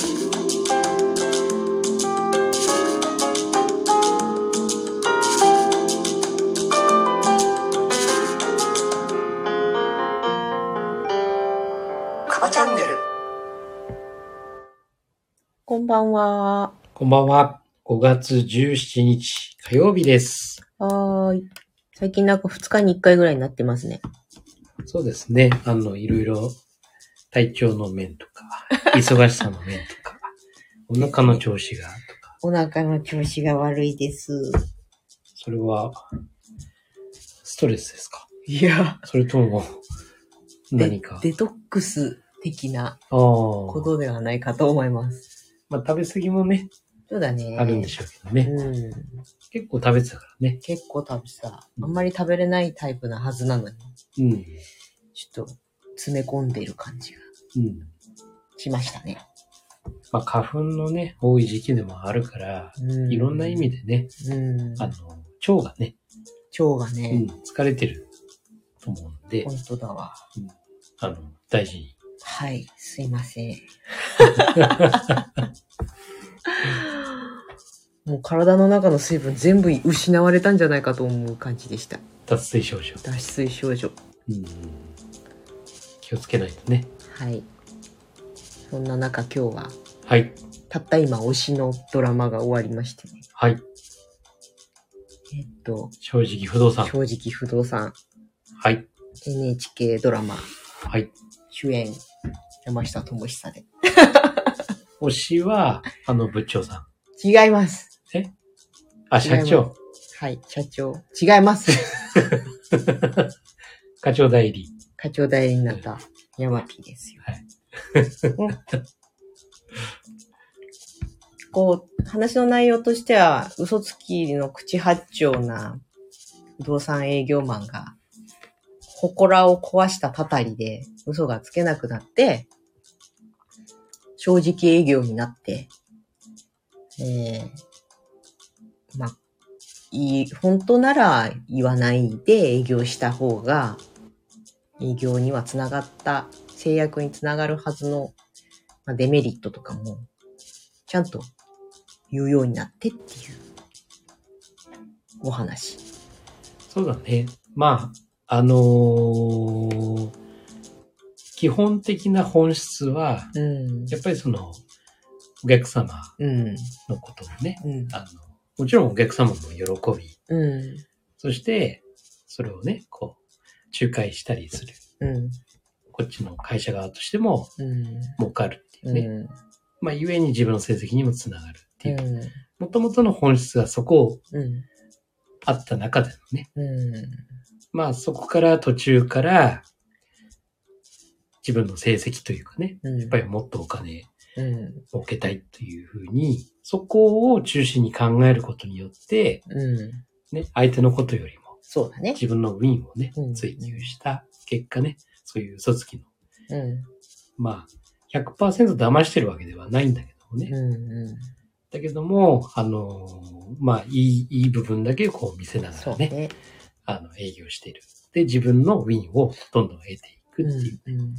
カバチャンネルこんばんは。こんばんは。5月17日火曜日です。はーい。最近なんか2日に1回ぐらいになってますね。そうですね。あの、いろいろ体調の面とか、忙しさの面とか、お腹の調子がとか、お腹の調子が悪いです。それは、ストレスですか？いや、それとも、何か？デトックス的な。ことではないかと思います。まあ、食べ過ぎもね、そうだね。あるんでしょうけどね。うん。結構食べてたからね。結構食べてた。あんまり食べれないタイプなはずなのに、うん。ちょっと詰め込んでいる感じがうん。しましたね。まあ、花粉のね、多い時期でもあるから、うんいろんな意味でね、うん。あの、腸がね、う腸がね、ん、疲れてると思うんで、本当だわ。あの、大事に。はい、すいません。もう体の中の水分全部失われたんじゃないかと思う感じでした。脱水症状。脱水症状。うん、気をつけないとね。はい。そんな中今日は、はい。たった今推しのドラマが終わりましてね。はい。えっと、正直不動産。正直不動産はい。NHK ドラマはい。主演山下智久で。推しは、あの部長さん。違います。あ、社長。はい、社長。違います。課長代理。課長代理になった山 P ですよ。はいうん こう、話の内容としては、嘘つきの口八丁な不動産営業マンが、祠を壊したたたりで嘘がつけなくなって、正直営業になって、えー、まあ、いい、本当なら言わないで営業した方が、営業にはつながった、制約につながるはずの、まあ、デメリットとかも、ちゃんと言うようになってっていう、お話。そうだね。まあ、あのー基本的な本質は、うん。やっぱりその、お客様うん。のことをね、うん。あの、もちろんお客様も喜び、うん。そして、それをね、こう、仲介したりする。うん。こっちの会社側としてもうん。儲かるっていうね。うん。まあ、ゆえに自分の成績にもつながるっていう。うん。もともとの本質はそこをうん。あった中でのね。うん。まあ、そこから途中から、自分の成績というかね、うん。やっぱりもっとお金うん。儲けたいというふうに、そこを中心に考えることによって、うん。ね、相手のことよりもそうだね。自分のウィンをねうん、追求した結果ね、そういう嘘つきの、うん。まあ、100%騙してるわけではないんだけどもね。うん。うん。だけども、あの、まあ、いい、いい部分だけこう見せながらね、ね。あの、営業している。で、自分のウィンをどんどん得ていくっていう。うん。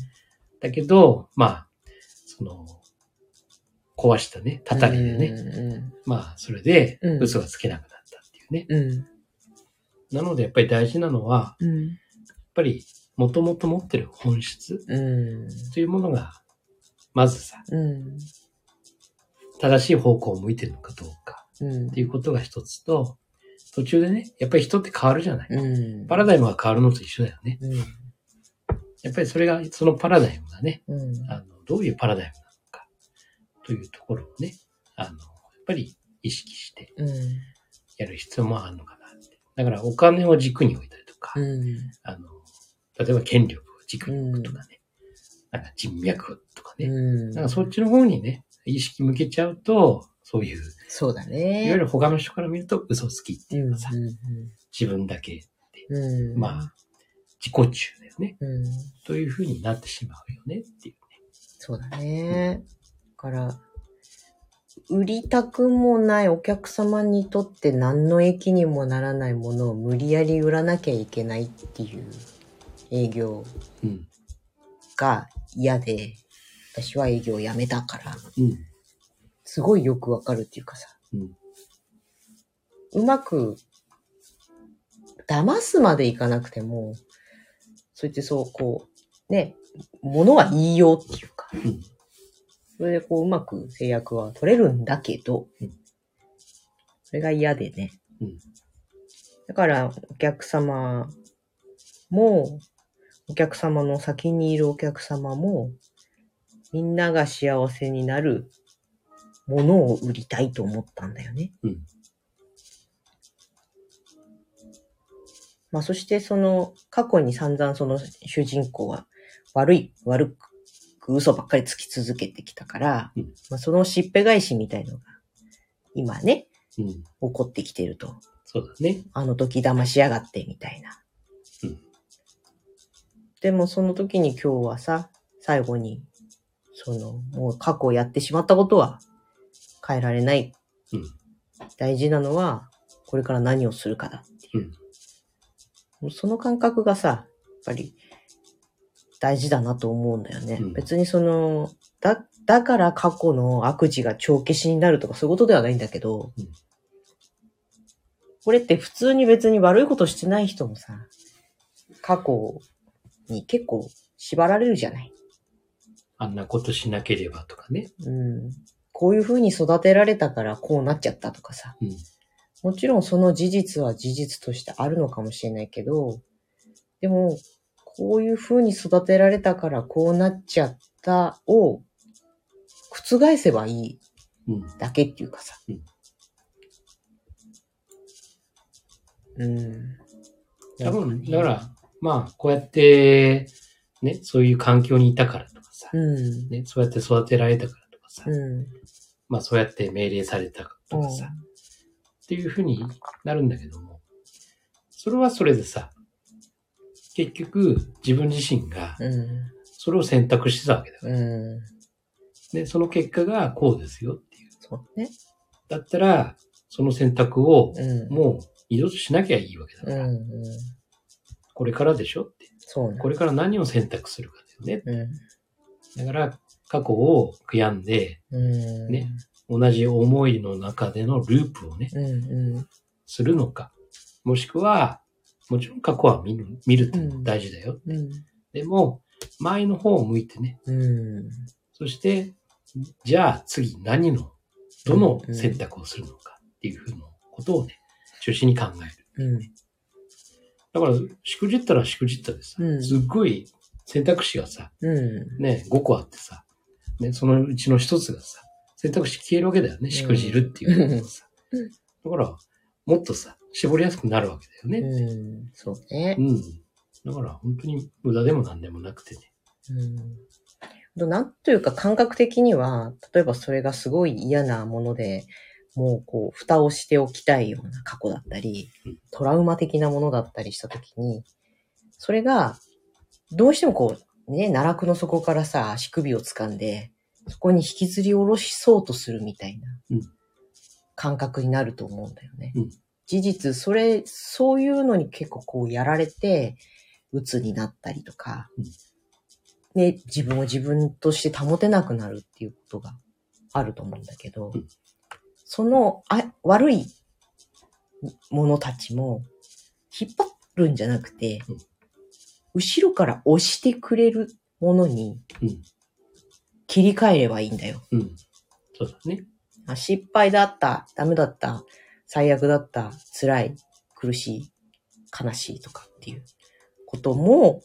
だけど、まあ、その、壊したね、たたりでね、ね。まあ、それでうん嘘がつけなくなったっていうね。うん。なので、やっぱり大事なのは、うん。やっぱり、もともと持ってる本質うん。というものが、まずさ、うん。正しい方向を向いてるのかどうかうんっていうことが一つと、途中でね、やっぱり人って変わるじゃない。うん。パラダイムが変わるのと一緒だよね。うん。やっぱりそれが、そのパラダイムがね、うん。あの、どういうパラダイムなのか、というところをね、あの、やっぱり意識してうん。やる必要もあるのかなって。だからお金を軸に置いたりとか、うん。あの、例えば権力を軸に置くとかね、なんか人脈とかね、うん。なんかそっちの方にね、意識向けちゃうと、そういう、そうだいね。わゆる他の人から見ると嘘つきっていうかさ、うん。自分だけ、うん。まあ、自己中だよね。うん。というふうになってしまうよねっていうね。そうだね。だから、売りたくもないお客様にとって何の益にもならないものを無理やり売らなきゃいけないっていう営業うん。が嫌で、私は営業を辞めたから、うん。すごいよくわかるっていうかさ、うん。うまく、騙すまでいかなくても、そうやってそう、こう、ね、ものは言いようっていうか、うん。それでこう、うまく制約は取れるんだけど、うん。それが嫌でね。うん。だから、お客様も、お客様の先にいるお客様も、みんなが幸せになるものを売りたいと思ったんだよね。うんまあそしてその過去に散々その主人公は悪い、悪く嘘ばっかりつき続けてきたから、うんまあそのしっぺ返しみたいのが今ね、うん。起こってきてると。そうだね。あの時騙しやがってみたいな。うんでもその時に今日はさ、最後に、その、もう過去をやってしまったことは変えられない。うん大事なのは、これから何をするかだっていう。うんその感覚がさ、やっぱり大事だなと思うんだよね。うん別にその、だ、だから過去の悪事が帳消しになるとかそういうことではないんだけど、うんこれって普通に別に悪いことしてない人もさ、過去に結構縛られるじゃない。あんなことしなければとかね。うん。こういう風に育てられたからこうなっちゃったとかさ。うんもちろんその事実は事実としてあるのかもしれないけど、でも、こういう風に育てられたからこうなっちゃったを覆せばいいうん。だけっていうかさ。うんうん。多分、だから、まあ、こうやって、ね、そういう環境にいたからとかさ、うん。ね、そうやって育てられたからとかさ、うん。まあ、そうやって命令されたとかさ、っていうふうになるんだけども、それはそれでさ、結局、自分自身が、うん。それを選択してたわけだよ。うん。で、その結果がこうですよっていう。そうね。だったら、その選択を、うん。もう二度としなきゃいいわけだから、うん。うん。これからでしょって。そうね。これから何を選択するかだよね。うん。だから、過去を悔やんで、うん。ね。同じ思いの中でのループをね、うん。うん。するのか。もしくは、もちろん過去は見る、見るって大事だよ。うん。でも、前の方を向いてね。うん。そして、じゃあ次何の、どの選択をするのかっていうふうなことをね、中心に考える。うん。だから、しくじったらしくじったでさ、うんすっごい選択肢がさ、うん。ね、5個あってさ、ね、そのうちの一つがさ、選択肢消えるわけだよね、しくじるっていうことがさ。うんだから、もっとさ、絞りやすくなるわけだよね。うん。そうねう。ん。だから、本当に無駄でも何でもなくてね。うん。なんというか感覚的には、例えばそれがすごい嫌なもので、もうこう、蓋をしておきたいような過去だったりうん、トラウマ的なものだったりしたときに、それが、どうしてもこう、ね、奈落の底からさ、足首を掴んで、そこに引きずり下ろしそうとするみたいなうん。感覚になると思うんだよね。うん。事実、それ、そういうのに結構こうやられて、鬱になったりとか、うん。ね、自分を自分として保てなくなるっていうことがあると思うんだけど、うんそのあ悪いものたちも引っ張るんじゃなくて、うん後ろから押してくれるものにうん。切り替えればいいんだよ。うん。そうだね。あ失敗だった、ダメだった、最悪だった、辛い、苦しい、悲しいとかっていうことも、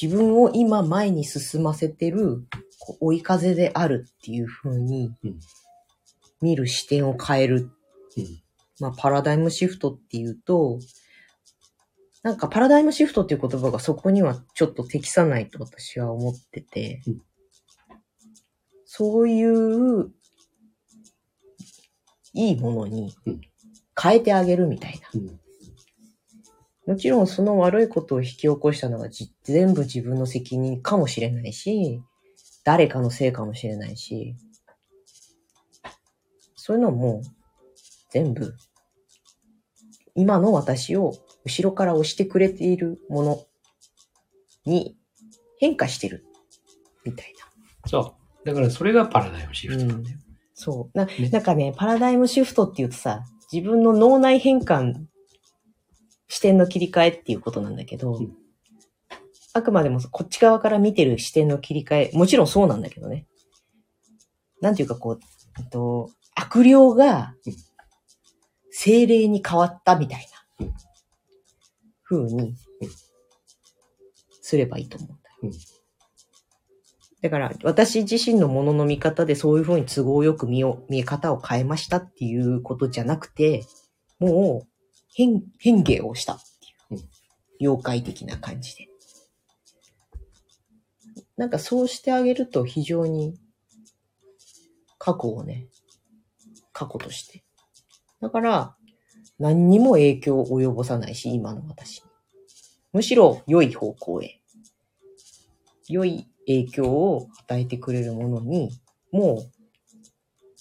自分を今前に進ませてるこう追い風であるっていう風にうん見る視点を変える。うん。まあ、パラダイムシフトっていうと、なんかパラダイムシフトっていう言葉がそこにはちょっと適さないと私は思ってて、うんそういういいものにうん変えてあげるみたいな。うん。もちろんその悪いことを引き起こしたのはじ全部自分の責任かもしれないし、誰かのせいかもしれないし、そういうのも全部今の私を後ろから押してくれているものに変化してるみたいそう。だからそれがパラダイムシフトなんだよ。そう。なねなんかね、パラダイムシフトって言うとさ、自分の脳内変換、視点の切り替えっていうことなんだけど、うんあくまでもこっち側から見てる視点の切り替え、もちろんそうなんだけどね。なんていうかこう、えっと、悪霊がうん、精霊に変わったみたいなうん、風にうん、すればいいと思うんだよ。うんだから、私自身のものの見方でそういう風に都合よく見よ見え方を変えましたっていうことじゃなくて、もう変、変芸をしたっていううん。妖怪的な感じで。なんかそうしてあげると非常に過去をね、過去として。だから、何にも影響を及ぼさないし、今の私に。むしろ良い方向へ。良い影響を与えてくれるものに、もう、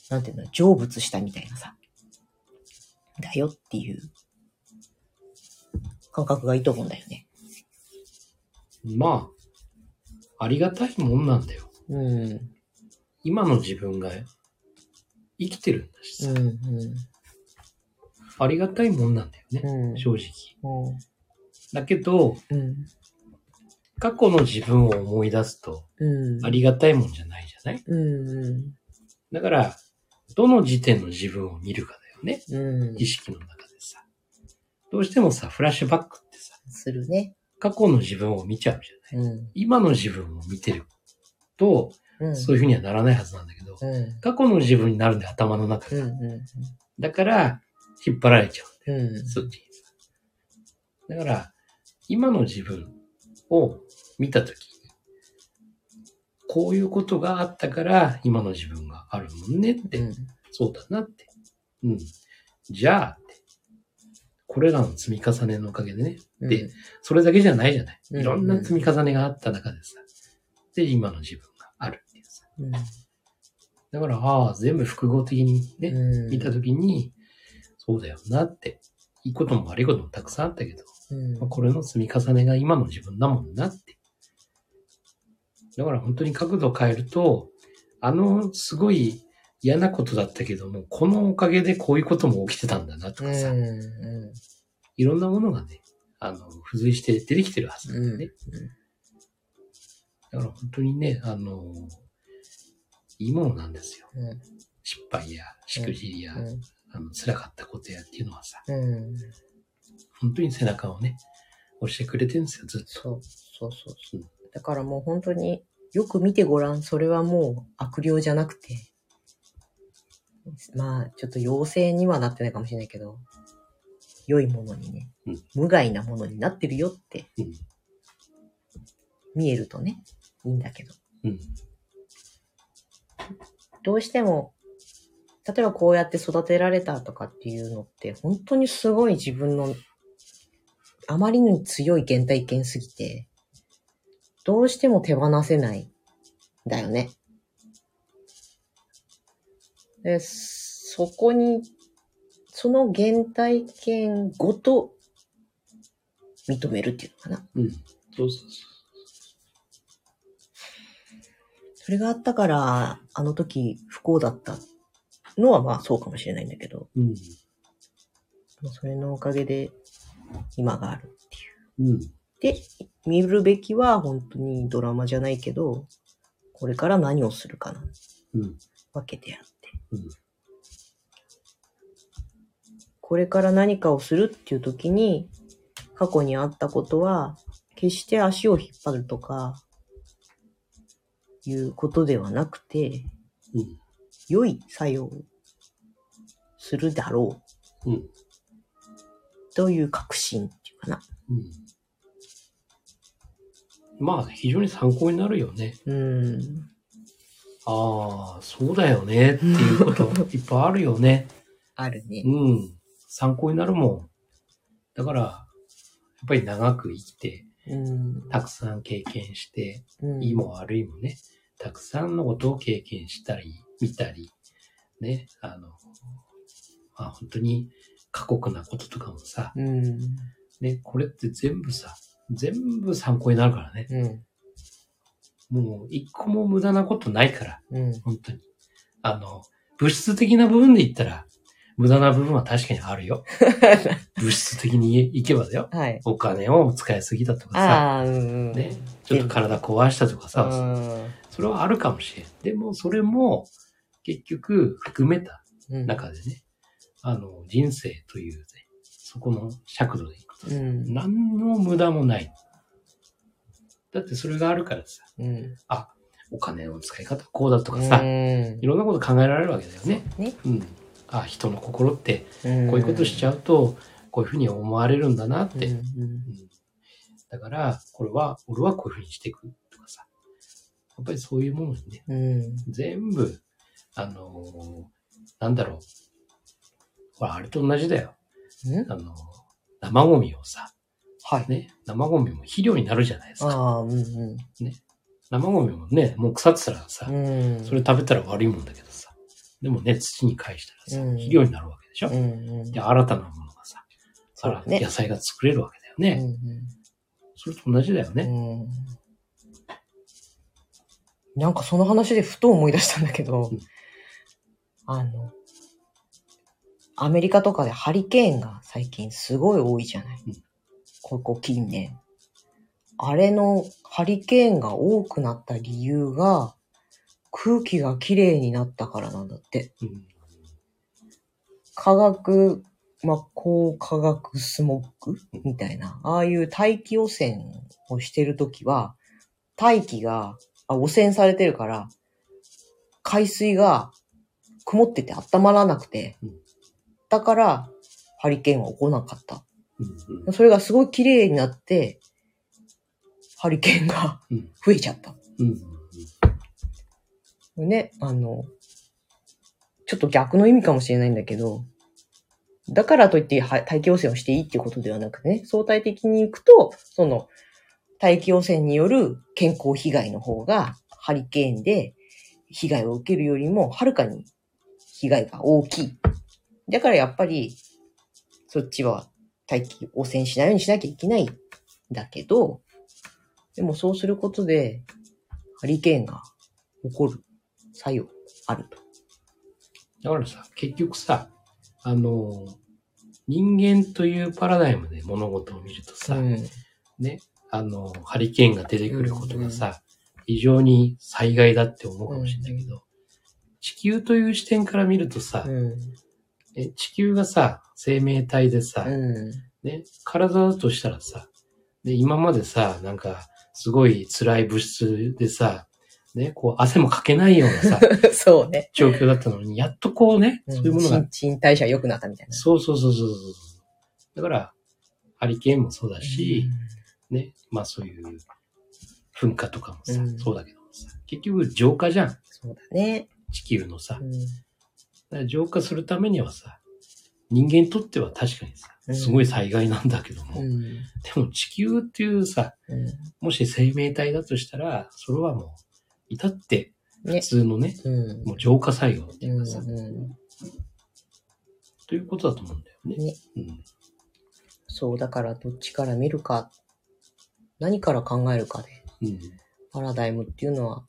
なんていうの、成仏したみたいなさ。だよっていう感覚がいいと思うんだよね。まあ、ありがたいもんなんだよ。うん。今の自分が生きてるんだしさ、うん。うん。ありがたいもんなんだよね、うん。正直。うん。だけど、うん。過去の自分を思い出すと、うん。ありがたいもんじゃないじゃない？うん。だから、どの時点の自分を見るかだよね。うん。意識の中でさ。どうしてもさ、フラッシュバックってさ、するね。過去の自分を見ちゃうじゃない？うん。今の自分を見てると、うん。そういうふうにはならないはずなんだけど、うん。過去の自分になるんで頭の中うん。が。うだから、引っ張られちゃうんだよ。ん。うん。そっちにさ。だから、今の自分を見たときに、こういうことがあったから、今の自分があるもんねって、うん。そうだなって。うん。じゃあこれらの積み重ねのおかげでね、でそれだけじゃないじゃない。うんいろんな積み重ねがあった中でさ、で、今の自分があるうん。だから、ああ、全部複合的にね、うん。見たときに、そうだよなって。いいことも悪いこともたくさんあったけど、うんまあ、これの積み重ねが今の自分だもんなって。だから本当に角度を変えると、あのすごい嫌なことだったけども、このおかげでこういうことも起きてたんだなとかさ、ういろんなものがね、あの、付随して出てきてるはずなんだよね。だから本当にね、あの、いいものなんですよ。ん。うん。失敗や、しくじりや、うん。あの、辛かったことやっていうのはさ、うん。本当に背中をね、押してくれてるんですよ、ずっと。そう、そうそうそううん。だからもう本当によく見てごらん。それはもう悪霊じゃなくて、まあちょっと妖精にはなってないかもしれないけど、良いものにね、うん無害なものになってるよってうん。見えるとね、いいんだけど。うん。どうしても、例えばこうやって育てられたとかっていうのって、本当にすごい自分の、あまりに強い原体験すぎて、どうしても手放せない、んだよね。で、そこに、その原体験ごと認めるっていうのかな。うん。そうそうそそれがあったから、あの時不幸だったのはまあそうかもしれないんだけど、う。うん。それのおかげで今があるっていう。うん。で、見るべきは本当にドラマじゃないけど、これから何をするかなうん。わけであって。うん。これから何かをするっていう時に、過去にあったことは、決して足を引っ張るとか、いうことではなくて、うん。良い作用をするだろううん。という確信っていうかな。うん。まあ、非常に参考になるよね。うん。ああ、そうだよねっていうこといっぱいあるよね。あるね。うん。参考になるもん。だから、やっぱり長く生きて、うん。たくさん経験して、うん。いいも悪いもね、たくさんのことを経験したり、見たり、ね、あの、まあ本当に過酷なこととかもさ、うん。ね、これって全部さ、全部参考になるからね。うん。もう一個も無駄なことないから、うん。本当に。あの、物質的な部分で言ったら、無駄な部分は確かにあるよ。物質的にいけばだよ。はい。お金を使いすぎたとかさ、ああ、うんうん。ね、ちょっと体壊したとかさ、うんそれはあるかもしれん。でも、それも、結局、含めたうん。中でね、あの、人生というね、そこの尺度でいくとさ、うん。何の無駄もない。だってそれがあるからさ、うん。お金の使い方こうだとかさ、うんいろんなこと考えられるわけだよね。ね。うん。あ、人の心って、うんこういうことしちゃうと、こういうふうに思われるんだなって。うんうんだから、これは、俺はこういうふうにしていくとかさ。やっぱりそういうものにね、うん。うん全部、あのーなんだろう。ほら、あれと同じだよ。うん？あのー生ゴミをさ、はい。ね、生ゴミも肥料になるじゃないですか。うんうん。生ゴミもね、もう腐ってたらさ、うん。それ食べたら悪いもんだけどさ。でもね、土に返したらさ、うん肥料になるわけでしょ。うんうん。で、新たなものがさ、そうね野。菜が作れるわけだよね。うんそれと同じだよね。うん。なんかその話でふと思い出したんだけどうん、あの、アメリカとかでハリケーンが最近すごい多いじゃないうんここ近年。あれのハリケーンが多くなった理由が空気がきれいになったからなんだって。うん。化学、まあ、高化学スモッグみたいな、ああいう大気汚染をしてるときは、大気があ汚染されてるから、海水が曇ってて温まらなくてうん、だから、ハリケーンは起こらなかった。うんうん。それがすごい綺麗になって、ハリケーンがうん。増えちゃった。うんね、あの、ちょっと逆の意味かもしれないんだけど、だからといって大気汚染をしていいっていうことではなくね、相対的に行くと、その、大気汚染による健康被害の方が、ハリケーンで被害を受けるよりも、はるかに被害が大きい。だからやっぱり、そっちは大気汚染しないようにしなきゃいけないんだけど、でもそうすることで、ハリケーンが起こる作用あると。だからさ、結局さ、あの、人間というパラダイムで物事を見るとさ、うんね、あの、ハリケーンが出てくることがさ、非常に災害だって思うかもしれないけど、地球という視点から見るとさ、うん。え地球がさ、生命体でさ、うね、体だとしたらさ、で、今までさ、なんか、すごい辛い物質でさ、ね、こう、汗もかけないようなさ、ん。そうね。状況だったのに、やっとこうね、そういうものが新陳代謝良くなったみたいな。そうそうそうそうそう。だから、ハリケーンもそうだし、ね、まあそういう噴火とかもさ、うんそうだけどもさ、結局浄化じゃん、そうだね。地球のさ。うん浄化するためにはさ、人間にとっては確かにさ、うんすごい災害なんだけども、うん。でも地球っていうさ、うんもし生命体だとしたら、それはもう、至って普ね。通のね、うん。もう浄化作業っていううんかさ、ということだと思うんだよね。ねうんそう、だからどっちから見るか、何から考えるかで、うんパラダイムっていうのは、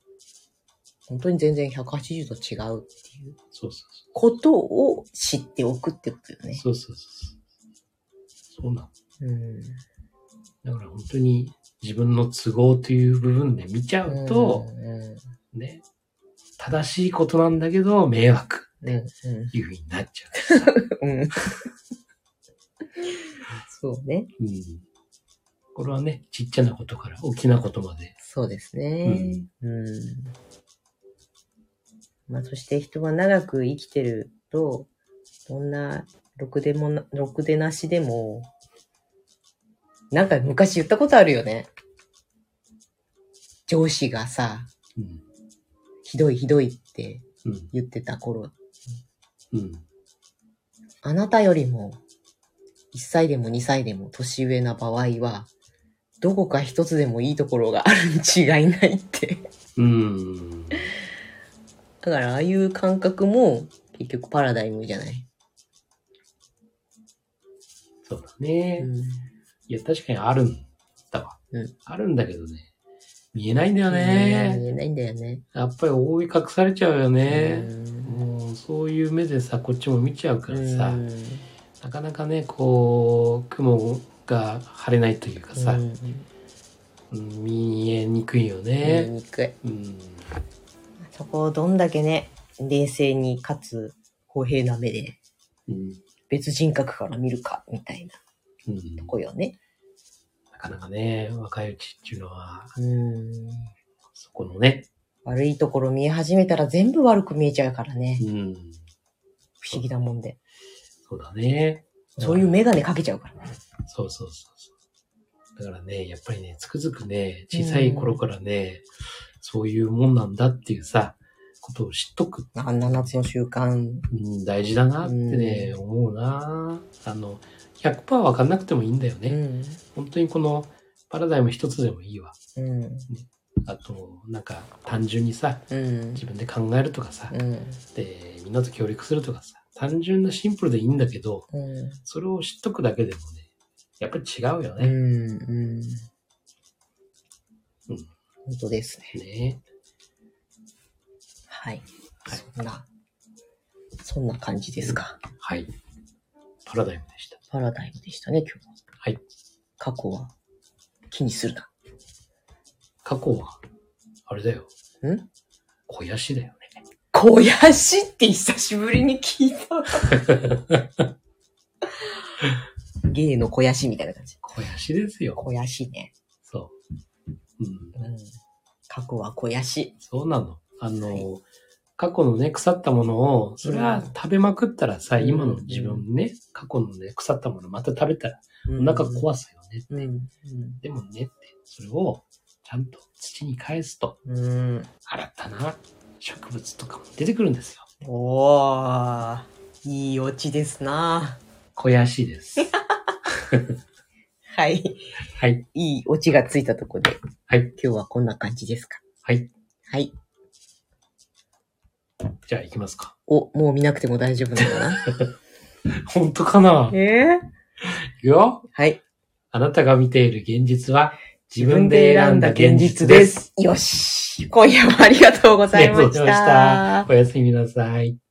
本当に全然180度違うっていうことを知っておくってことよね。そう。そうそうそう。そうなの。うん。だから本当に自分の都合という部分で見ちゃうと、うんね、正しいことなんだけど、迷惑うん。うん。っていうふうになっちゃう。うん。そうね。う。うん。これはね、ちっちゃなことから大きなことまで。そうですね。うん。まあ、そして人は長く生きてると、どん。な、ろくでもな、ろくでなしでも、なん。か昔言ったことあるよね。上司がさ、うん。ひどいひどいってうん。言ってた頃、うん。あなたよりも1歳でも2歳でも年上な場合は、どこか一つでもいいところがあるに違いないって。うん。だからああいう感覚も結局パラダイムじゃない？そうだね。うんいや、確かにあるんだわ。うんあるんだけどね。見えないんだよ見ね。えないんだよね。やっぱり覆い隠されちゃうよね。うんもうそういう目でさ、こっちも見ちゃうからさ、うんなかなかね、こう、雲が晴れないというかさ、うんうん見えにくいよ見ね。にくい。うん。そこをどんだけね、冷静にかつ公平な目でうん。別人格から見るか、みたいなうんとこよね。なかなかね、若いうちっていうのは、うん。そこのね、悪いところ見え始めたら全部悪く見えちゃうからね。うん。不思議なもんで。そうだね。そういうメガネかけちゃうからね。そうそうそうそう。だからね、やっぱりね、つくづくね、小さい頃からね、そういうもんなんだっていうさ、ことを知っとく、あんな夏の習慣。うん、大事だなってね、思うなあの、100%わかんなくてもいいんだよね。うん。本当にこのパラダイム一つでもいいわ。うん。あと、なんか単純にさ、うん。自分で考えるとかさ、うん。で、みんなと協力するとかさ、単純なシンプルでいいんだけど、うん。それを知っとくだけでもね、やっぱり違うよね。うん。うん。うん本当ですね。ねはい。はいそんな、そんな感じですか。はい。パラダイムでした。パラダイムでしたね、今日は。はい。過去は気にするな。過去は、あれだよ。ん？肥やしだよね。肥やしって久しぶりに聞いた。芸の肥やしみたいな感じ。肥やしですよ。肥やしね。そう。うん。うん。過去は肥やし。そうなの。あの、はい過去のね、腐ったものを、それは食べまくったらさ、うん今の自分ね、過去のね、腐ったものまた食べたら、おお腹壊すよね。うん。うん。でもねって、それをちゃんと土に返すと、うん。新たな植物とかも出てくるんですよ。おー。いいオチですな肥やしです。はい。はい。いいオチがついたとこで、はい。今日はこんな感じですか？はい。はい。じゃあ行きますか。お、もう見なくても大丈夫なのかな？本当かな？ええいくよ。はい。あなたが見ている現実は自自分分でで選んだ現現実実で。ですす。よし。今夜もありがとうございましありがとうございましたた。おやすみなさい。